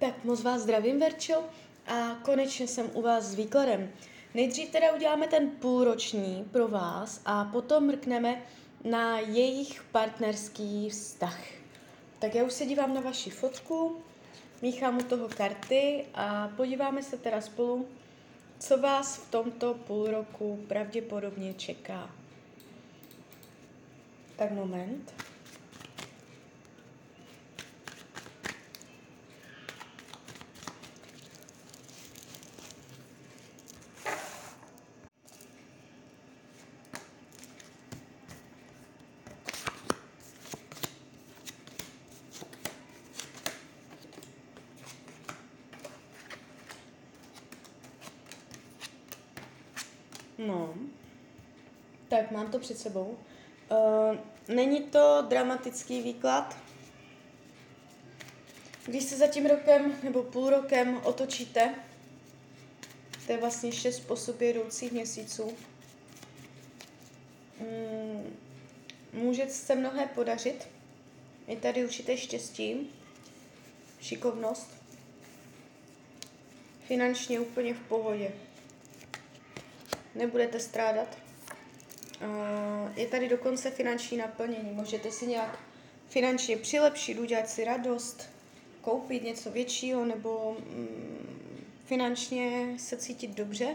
Tak moc vás zdravím, Verčo, a konečně jsem u vás s výkladem. Nejdřív teda uděláme ten půlroční pro vás a potom mrkneme na jejich partnerský vztah. Tak já už se dívám na vaši fotku, míchám u toho karty a podíváme se teda spolu, co vás v tomto půl roku pravděpodobně čeká. Tak moment. No, tak mám to před sebou. Uh, není to dramatický výklad. Když se za tím rokem nebo půl rokem otočíte, to je vlastně šest po sobě jdoucích měsíců, um, může se mnohé podařit. Je tady určité štěstí, šikovnost, finančně úplně v pohodě nebudete strádat. Je tady dokonce finanční naplnění. Můžete si nějak finančně přilepšit, udělat si radost, koupit něco většího nebo mm, finančně se cítit dobře.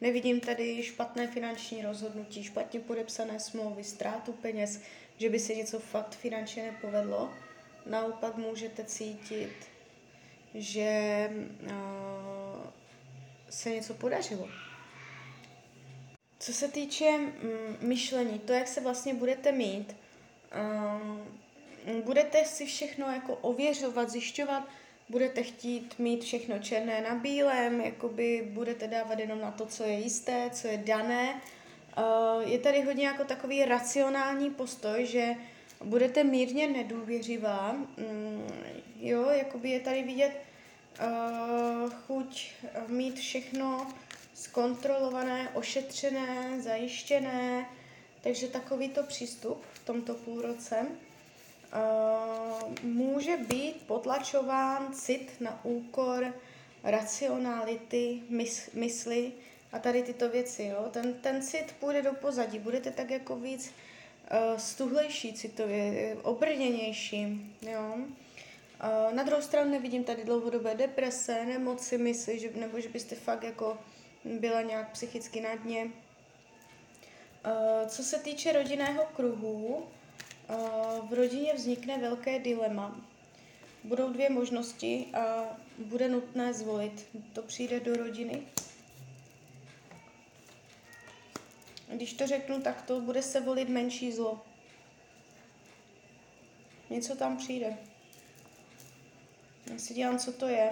Nevidím tady špatné finanční rozhodnutí, špatně podepsané smlouvy, ztrátu peněz, že by se něco fakt finančně nepovedlo. Naopak můžete cítit, že uh, se něco podařilo. Co se týče mm, myšlení, to, jak se vlastně budete mít, um, budete si všechno jako ověřovat, zjišťovat, budete chtít mít všechno černé na bílém, jakoby budete dávat jenom na to, co je jisté, co je dané. Uh, je tady hodně jako takový racionální postoj, že budete mírně nedůvěřivá, um, jo, jakoby je tady vidět, uh, chuť mít všechno zkontrolované, ošetřené, zajištěné, takže takovýto přístup v tomto půlroce uh, může být potlačován cit na úkor racionality, mys, mysli a tady tyto věci. Jo? Ten, ten cit půjde do pozadí, budete tak jako víc uh, stuhlejší citově, obrněnější. Jo? Na druhou stranu nevidím tady dlouhodobé deprese, nemoci, mysli, že, nebo že byste fakt jako byla nějak psychicky na dně. Co se týče rodinného kruhu, v rodině vznikne velké dilema. Budou dvě možnosti a bude nutné zvolit. To přijde do rodiny. Když to řeknu takto, bude se volit menší zlo. Něco tam přijde. Já si dělám, co to je.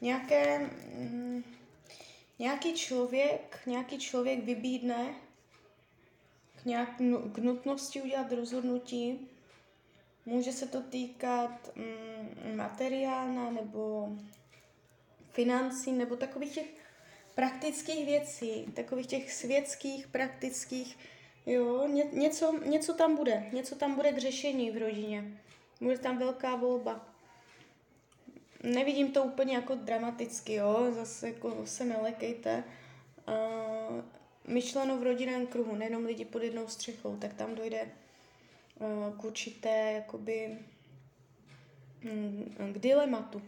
Nějaké, mm, nějaký člověk, nějaký člověk vybídne k, nějak, k nutnosti udělat rozhodnutí. Může se to týkat mm, nebo financí nebo takových těch praktických věcí, takových těch světských, praktických, jo, ně, něco, něco tam bude, něco tam bude k řešení v rodině. Bude tam velká volba nevidím to úplně jako dramaticky, jo, zase jako se nelekejte. Uh, myšleno v rodinném kruhu, nejenom lidi pod jednou střechou, tak tam dojde uh, k určité, jakoby, um, k dilematu.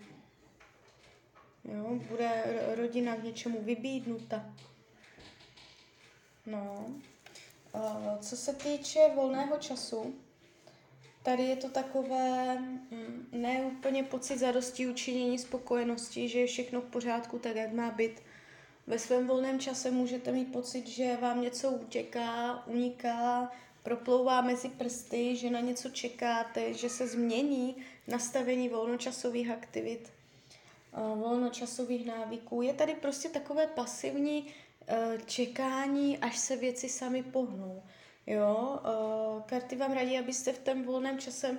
Jo, bude rodina k něčemu vybídnuta. No. Uh, co se týče volného času, Tady je to takové mm, ne úplně pocit zadosti učinění spokojenosti, že je všechno v pořádku tak, jak má být. Ve svém volném čase můžete mít pocit, že vám něco utěká, uniká, proplouvá mezi prsty, že na něco čekáte, že se změní nastavení volnočasových aktivit, volnočasových návyků. Je tady prostě takové pasivní e, čekání, až se věci sami pohnou. Jo, uh, karty vám radí, abyste v tom volném čase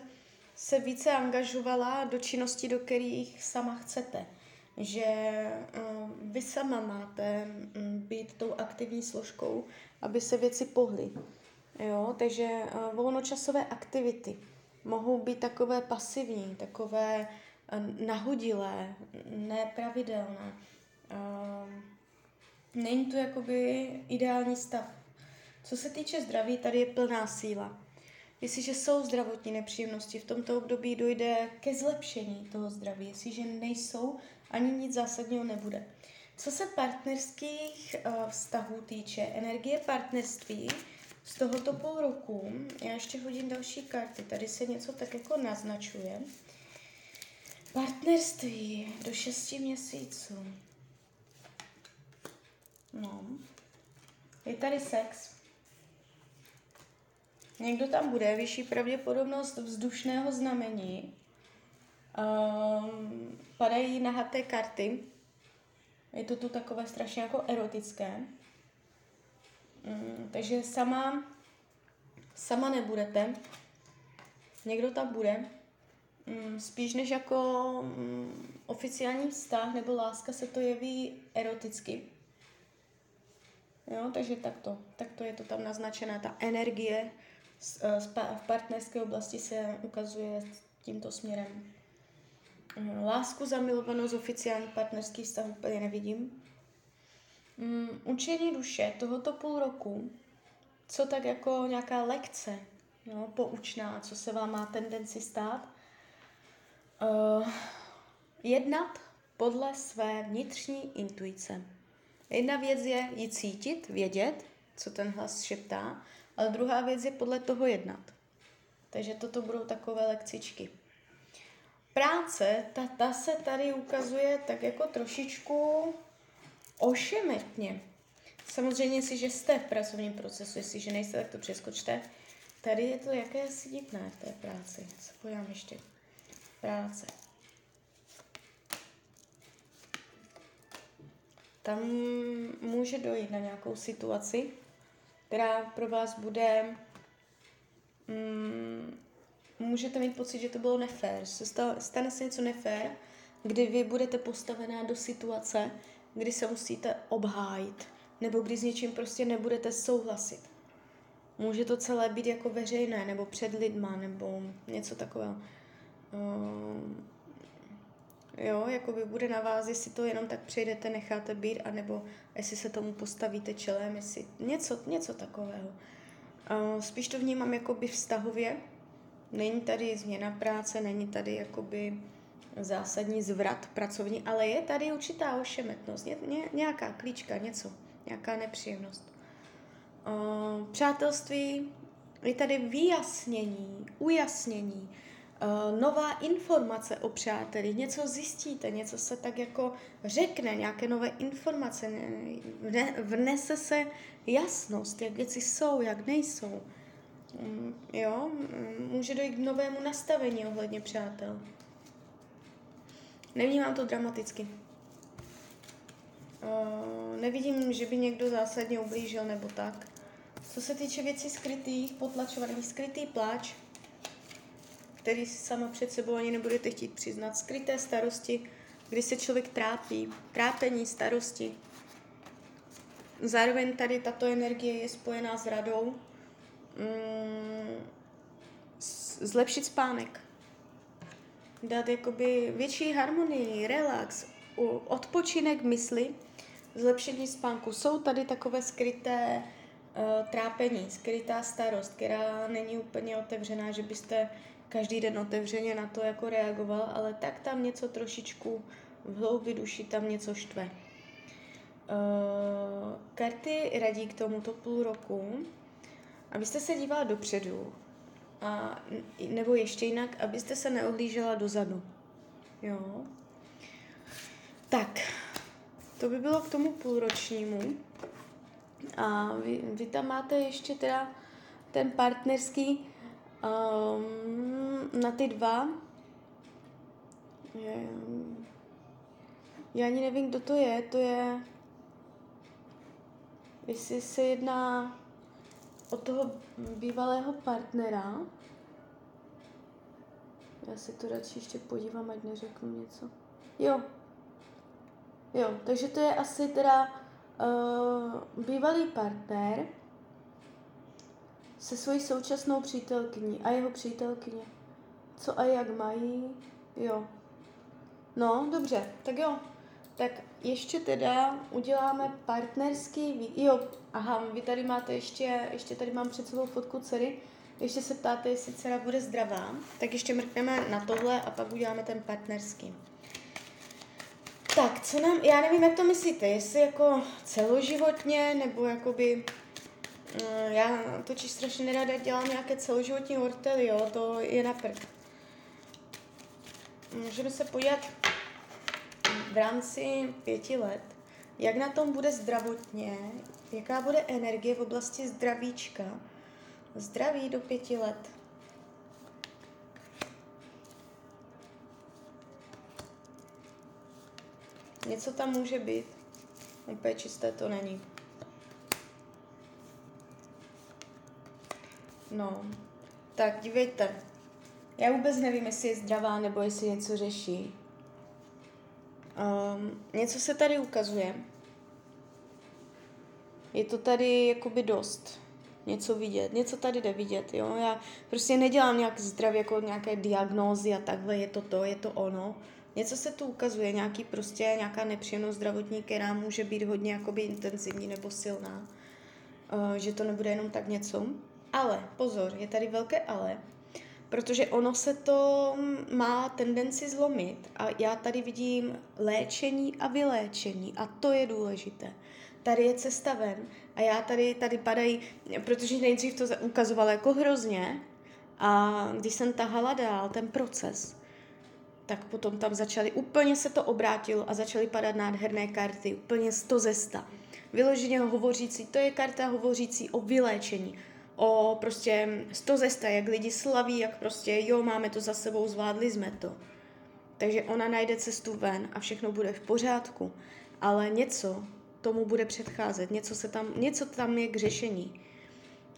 se více angažovala do činností, do kterých sama chcete. Že uh, vy sama máte um, být tou aktivní složkou, aby se věci pohly. Jo, takže uh, volnočasové aktivity. mohou být takové pasivní, takové eh, nahodilé, nepravidelné. Není to jakoby ideální stav. Co se týče zdraví, tady je plná síla. Jestliže jsou zdravotní nepříjemnosti, v tomto období dojde ke zlepšení toho zdraví. Jestliže nejsou, ani nic zásadního nebude. Co se partnerských uh, vztahů týče, energie partnerství z tohoto půl roku, já ještě hodím další karty, tady se něco tak jako naznačuje. Partnerství do 6 měsíců. No. Je tady sex. Někdo tam bude, vyšší pravděpodobnost vzdušného znamení. Um, padají nahaté karty. Je to tu takové strašně jako erotické. Um, takže sama, sama nebudete. Někdo tam bude. Um, spíš než jako um, oficiální vztah nebo láska se to jeví eroticky. Jo, takže takto, takto je to tam naznačená ta energie v partnerské oblasti se ukazuje tímto směrem. Eh, lásku, zamilovanost, oficiální partnerský vztah úplně nevidím. Um, učení duše tohoto půl roku, co tak jako nějaká lekce, jo, poučná, co se vám má tendenci stát, uh, jednat podle své vnitřní intuice. Jedna věc je ji cítit, vědět, co ten hlas šeptá, ale druhá věc je podle toho jednat. Takže toto budou takové lekcičky. Práce, ta, ta se tady ukazuje tak jako trošičku ošemetně. Samozřejmě, jestliže jste v pracovním procesu, jestliže nejste, tak to přeskočte. Tady je to jakési divné v té práci. Se pojďám ještě. Práce. Tam může dojít na nějakou situaci, která pro vás bude... Mm, můžete mít pocit, že to bylo nefér. Stane se něco nefér, kdy vy budete postavená do situace, kdy se musíte obhájit, nebo kdy s něčím prostě nebudete souhlasit. Může to celé být jako veřejné, nebo před lidma, nebo něco takového. Um, Jo, jako by bude na vás, jestli to jenom tak přejdete, necháte být, anebo jestli se tomu postavíte čelem, jestli něco, něco takového. Uh, spíš to vnímám jakoby vztahově. Není tady změna práce, není tady jakoby zásadní zvrat pracovní, ale je tady určitá ošemetnost, ně, ně, nějaká klíčka, něco, nějaká nepříjemnost. Uh, přátelství, je tady vyjasnění, ujasnění, nová informace o přáteli, něco zjistíte, něco se tak jako řekne, nějaké nové informace, vne, vnese se jasnost, jak věci jsou, jak nejsou. Um, jo, může dojít k novému nastavení ohledně přátel. Nevnímám to dramaticky. Uh, nevidím, že by někdo zásadně ublížil nebo tak. Co se týče věcí skrytých, potlačovaných, skrytý pláč, který si sama před sebou ani nebudete chtít přiznat. Skryté starosti, kdy se člověk trápí, trápení, starosti. Zároveň tady tato energie je spojená s radou. Mm, zlepšit spánek. Dát jakoby větší harmonii, relax, odpočinek mysli, zlepšení spánku. Jsou tady takové skryté uh, trápení, skrytá starost, která není úplně otevřená, že byste každý den otevřeně na to jako reagoval, ale tak tam něco trošičku v hloubi duši tam něco štve. Uh, karty radí k tomuto půl roku, abyste se dívala dopředu, a, nebo ještě jinak, abyste se neohlížela dozadu. Jo. Tak, to by bylo k tomu půlročnímu. A vy, vy tam máte ještě teda ten partnerský Um, na ty dva je, já ani nevím, kdo to je. To je, jestli se jedná o toho bývalého partnera. Já se to radši ještě podívám, ať neřeknu něco. Jo. Jo, takže to je asi teda uh, bývalý partner, se svojí současnou přítelkyní a jeho přítelkyně. co a jak mají, jo. No, dobře, tak jo. Tak ještě teda uděláme partnerský, jo, aha, vy tady máte ještě, ještě tady mám před sebou fotku dcery, ještě se ptáte, jestli dcera bude zdravá, tak ještě mrkneme na tohle a pak uděláme ten partnerský. Tak, co nám, já nevím, jak to myslíte, jestli jako celoživotně, nebo jakoby, já totiž strašně nerada dělám nějaké celoživotní hortely, jo, to je na prd. Můžeme se podívat v rámci pěti let, jak na tom bude zdravotně, jaká bude energie v oblasti zdravíčka, zdraví do pěti let. Něco tam může být. Úplně čisté to není. No, tak dívejte. Já vůbec nevím, jestli je zdravá nebo jestli něco řeší. Um, něco se tady ukazuje. Je to tady jakoby dost. Něco vidět, něco tady jde vidět, jo. Já prostě nedělám nějak zdravě jako nějaké diagnózy a takhle, je to to, je to ono něco se tu ukazuje, nějaký prostě, nějaká nepříjemnost zdravotní, která může být hodně jakoby intenzivní nebo silná, uh, že to nebude jenom tak něco. Ale, pozor, je tady velké ale, protože ono se to má tendenci zlomit a já tady vidím léčení a vyléčení a to je důležité. Tady je cesta ven a já tady, tady padají, protože nejdřív to ukazovala jako hrozně a když jsem tahala dál ten proces, tak potom tam začaly, úplně se to obrátilo a začaly padat nádherné karty, úplně sto ze sta. Vyloženě hovořící, to je karta hovořící o vyléčení, o prostě sto ze sta, jak lidi slaví, jak prostě jo, máme to za sebou, zvládli jsme to. Takže ona najde cestu ven a všechno bude v pořádku, ale něco tomu bude předcházet, něco, se tam, něco tam je k řešení.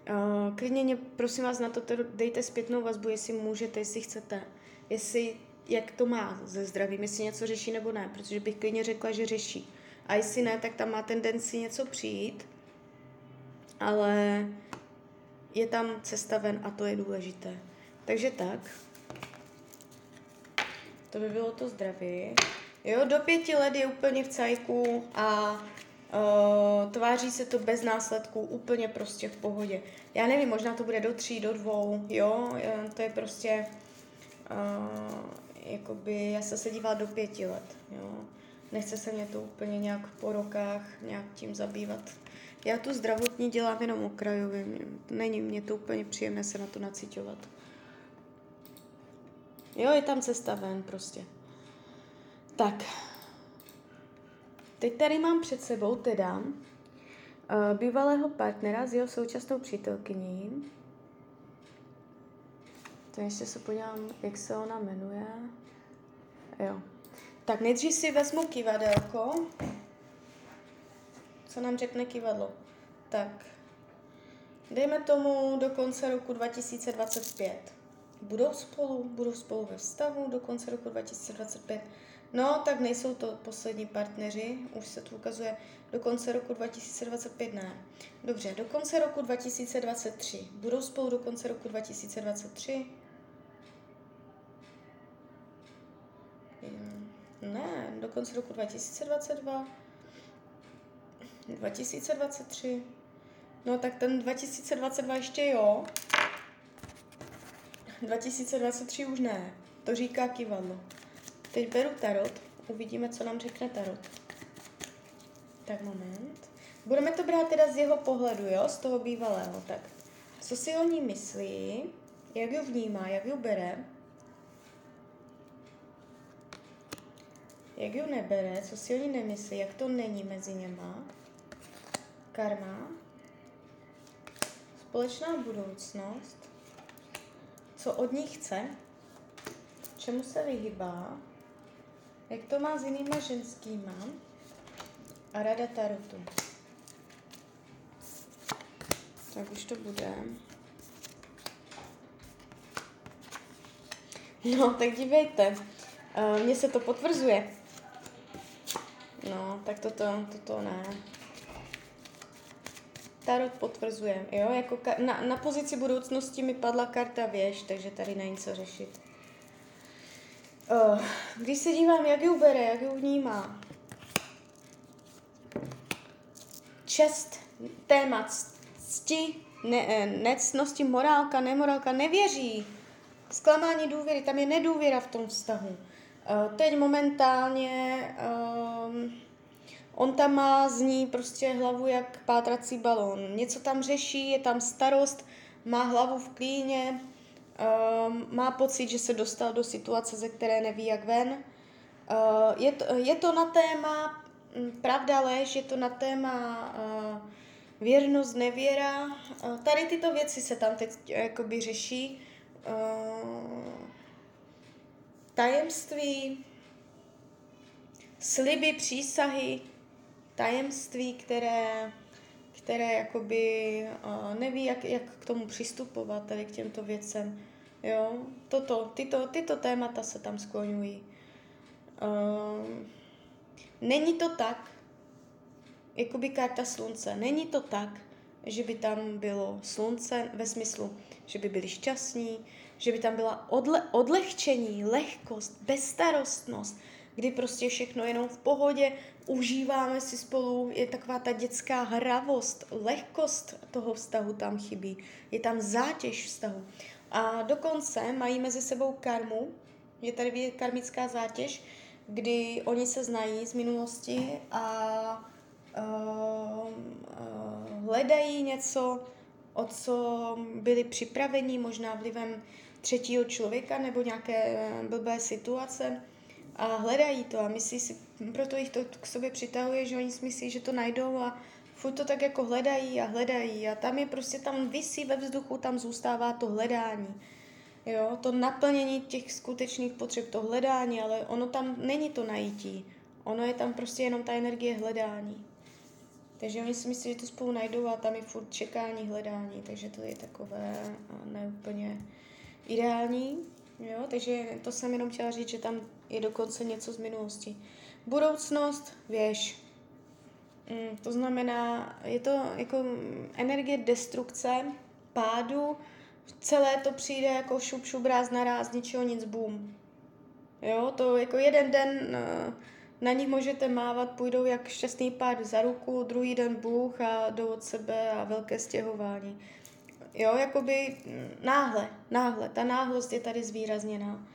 Uh, klidně mě, prosím vás, na to dejte zpětnou vazbu, jestli můžete, jestli chcete. Jestli jak to má ze zdravím, jestli něco řeší nebo ne, protože bych klidně řekla, že řeší. A jestli ne, tak tam má tendenci něco přijít, ale je tam cesta ven a to je důležité. Takže tak. To by bylo to zdraví. Jo, do pěti let je úplně v cajku a uh, tváří se to bez následků, úplně prostě v pohodě. Já nevím, možná to bude do tří, do dvou, jo, to je prostě uh, jakoby, já jsem se dívala do pěti let, jo. Nechce se mě to úplně nějak po rokách nějak tím zabývat. Já tu zdravotní dělám jenom okrajově, není mě to úplně příjemné se na to nacitovat. Jo, je tam cesta ven prostě. Tak. Teď tady mám před sebou teda uh, bývalého partnera s jeho současnou přítelkyní. To ještě se podívám, jak se ona jmenuje. Jo. Tak nejdřív si vezmu kivadelko. Co nám řekne kivadlo? Tak, dejme tomu do konce roku 2025. Budou spolu, budou spolu ve vztahu do konce roku 2025. No, tak nejsou to poslední partneři, už se to ukazuje do konce roku 2025 ne. Dobře, do konce roku 2023. Budou spolu do konce roku 2023? Ne, do konce roku 2022. 2023. No tak ten 2022 ještě jo. 2023 už ne. To říká kivadlo. Teď beru tarot. Uvidíme, co nám řekne tarot. Tak moment. Budeme to brát teda z jeho pohledu, jo? Z toho bývalého. Tak, co si o ní myslí? Jak ju vnímá? Jak ju bere? jak ju nebere, co si oni nemyslí, jak to není mezi něma. Karma. Společná budoucnost. Co od ní chce. Čemu se vyhybá. Jak to má s jinýma ženskýma. A rada tarotu. Tak už to bude. No, tak dívejte. Uh, Mně se to potvrzuje. No, tak toto, toto ne. Tarot potvrzuje, jo, jako ka- na, na pozici budoucnosti mi padla karta věž, takže tady není co řešit. Uh, když se dívám, jak ji bere, jak ji vnímá. Čest, téma cti, ne, eh, necnosti, morálka, nemorálka, nevěří. Zklamání důvěry, tam je nedůvěra v tom vztahu. Uh, teď momentálně um, on tam má z ní prostě hlavu jak pátrací balón. Něco tam řeší, je tam starost, má hlavu v klíně, um, má pocit, že se dostal do situace, ze které neví jak ven. Uh, je, to, je to na téma hm, pravda, lež, je to na téma uh, věrnost, nevěra. Uh, tady tyto věci se tam teď jakoby řeší. Uh, tajemství, sliby, přísahy, tajemství, které, které jakoby neví, jak, jak k tomu přistupovat, tady k těmto věcem. Jo, toto, tyto, tyto témata se tam skloňují. Uh, není to tak, jakoby karta slunce, není to tak, že by tam bylo slunce ve smyslu, že by byli šťastní, že by tam byla odle, odlehčení, lehkost, bezstarostnost, kdy prostě všechno jenom v pohodě, užíváme si spolu, je taková ta dětská hravost, lehkost toho vztahu tam chybí, je tam zátěž vztahu. A dokonce mají mezi sebou karmu, je tady karmická zátěž, kdy oni se znají z minulosti a uh, uh, hledají něco, o co byli připraveni, možná vlivem třetího člověka nebo nějaké blbé situace a hledají to a myslí si, proto jich to k sobě přitahuje, že oni si myslí, že to najdou a furt to tak jako hledají a hledají a tam je prostě, tam vysí ve vzduchu, tam zůstává to hledání. Jo, to naplnění těch skutečných potřeb, to hledání, ale ono tam není to najítí. Ono je tam prostě jenom ta energie hledání. Takže oni si myslí, že to spolu najdou a tam je furt čekání, hledání, takže to je takové neúplně ideální. Jo, takže to jsem jenom chtěla říct, že tam je dokonce něco z minulosti. Budoucnost, věž. Mm, to znamená, je to jako energie destrukce, pádu, celé to přijde jako šup, šup, ráz na ráz, ničeho nic, boom. Jo, to jako jeden den eh, na nich můžete mávat, půjdou jak šťastný pád za ruku, druhý den Bůh a jdou od sebe a velké stěhování. Jo, jakoby náhle, náhle, ta náhlost je tady zvýrazněná.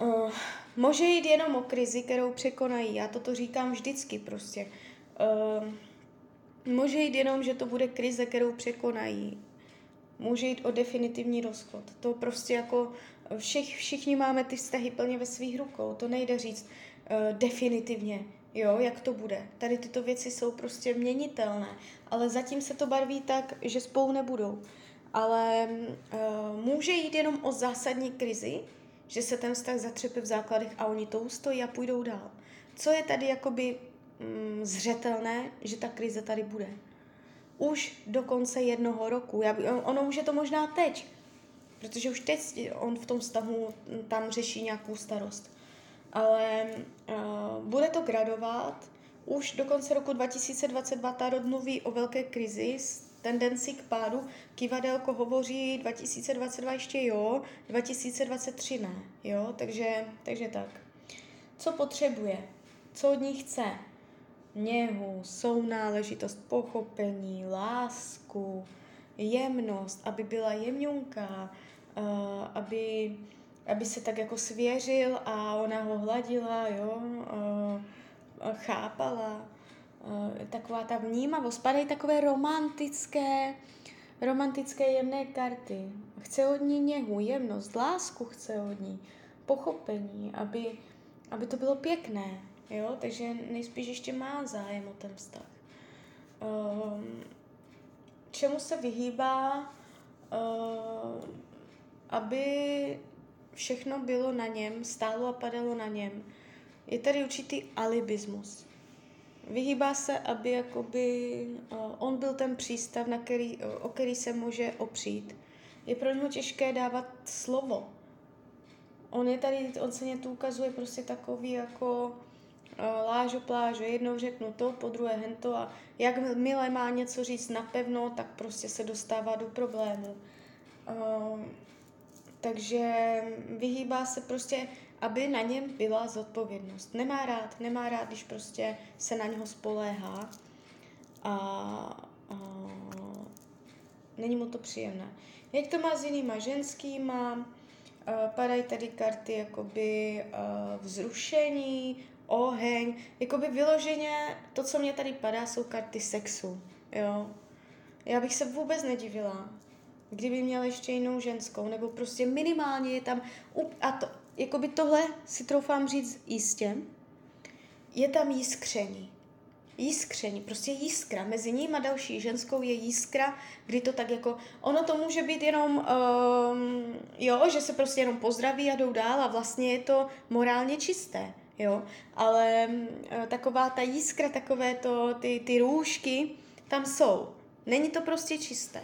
Uh, může jít jenom o krizi, kterou překonají. Já toto říkám vždycky prostě. Uh, může jít jenom, že to bude krize, kterou překonají. Může jít o definitivní rozchod. To prostě jako všich, všichni máme ty vztahy plně ve svých rukou. To nejde říct uh, definitivně, jo, jak to bude. Tady tyto věci jsou prostě měnitelné, ale zatím se to barví tak, že spolu nebudou. Ale uh, může jít jenom o zásadní krizi, že se ten vztah zatřepe v základech a oni to ustojí a půjdou dál. Co je tady jakoby mm, zřetelné, že ta krize tady bude. Už do konce jednoho roku. Já, ono už je to možná teď, protože už teď on v tom vztahu tam řeší nějakou starost. Ale uh, bude to gradovat. Už do konce roku 2022 Tarot mluví o velké krizi tendenci k pádu. Kivadelko hovoří 2022 ještě jo, 2023 ne, jo, takže, takže tak. Co potřebuje? Co od ní chce? Něhu, sounáležitost, pochopení, lásku, jemnost, aby byla jemňunká, uh, aby, aby se tak jako svěřil a ona ho hladila, jo, uh, chápala, Eh, taková ta vnímavost, padají takové romantické, romantické jemné karty. Chce od ní něhu, jemnost, lásku chce od ní, pochopení, aby, aby to bylo pěkné, jo, takže nejspíš ještě má zájem o ten vztah. Um, čemu se vyhýbá, uh, aby všechno bylo na něm, stálo a padalo na něm. Je tady určitý alibismus vyhýbá se, aby jakoby uh, on byl ten přístav, na který, o který se může opřít. Je pro něho těžké dávat slovo. On je tady, on se mě tu ukazuje prostě takový jako uh, lážo plážo, jednou řeknu to, po druhé hento a jak milé má něco říct napevno, tak prostě se dostává do problému. Takže vyhýbá se prostě, aby na něm byla zodpovědnost. Nemá rád, nemá rád, když prostě se na něho spoléhá a, a není mu to příjemné. Jak to má s jinýma ženskýma, uh, padají tady karty jakoby uh, vzrušení, oheň, jakoby vyloženě to, co mě tady padá, jsou karty sexu, jo. Já bych se vůbec nedivila, kdyby měl ještě jinou ženskou, nebo prostě minimálně je tam, a to, jakoby tohle si troufám říct jistě, je tam jiskření. Jiskření, prostě jiskra. Mezi ním a další ženskou je jiskra, kdy to tak jako, ono to může být jenom, um, jo, že se prostě jenom pozdraví a jdou dál a vlastně je to morálně čisté, jo. Ale um, taková ta jiskra, takové to, ty, ty růžky, tam jsou. Není to prostě čisté.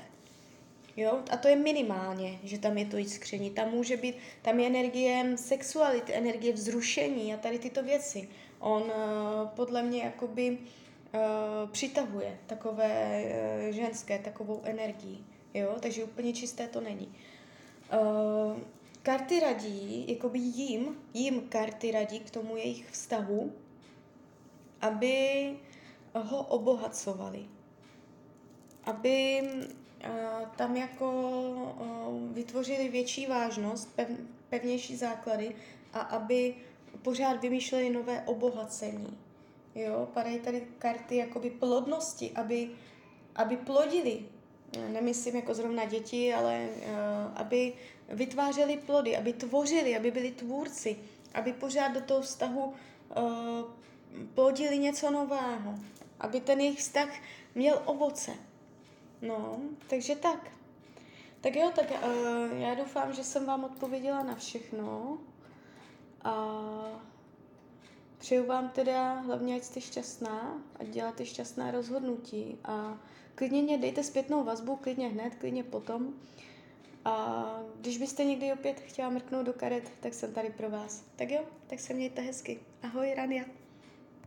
Jo? A to je minimálně, že tam je to jiskření. Tam může být, tam je energie sexuality, energie vzrušení a tady tyto věci. On uh, podle mě jakoby uh, přitahuje takové uh, ženské, takovou energii. Jo? Takže úplně čisté to není. Uh, karty radí, jakoby jim, jim karty radí k tomu jejich vztahu, aby ho obohacovali. Aby tam jako vytvořili větší vážnost, pev, pevnější základy a aby pořád vymýšleli nové obohacení. Jo, padají tady karty jakoby plodnosti, aby, aby plodili, nemyslím jako zrovna děti, ale uh, aby vytvářeli plody, aby tvořili, aby byli tvůrci, aby pořád do toho vztahu uh, plodili něco nového, aby ten jejich vztah měl ovoce. No, takže tak. Tak jo, tak uh, já doufám, že jsem vám odpověděla na všechno. A přeju vám teda hlavně, ať jste šťastná a děláte šťastná rozhodnutí. A klidně mě dejte zpětnou vazbu, klidně hned, klidně potom. A když byste někdy opět chtěla mrknout do karet, tak jsem tady pro vás. Tak jo, tak se mějte hezky. Ahoj, Rania.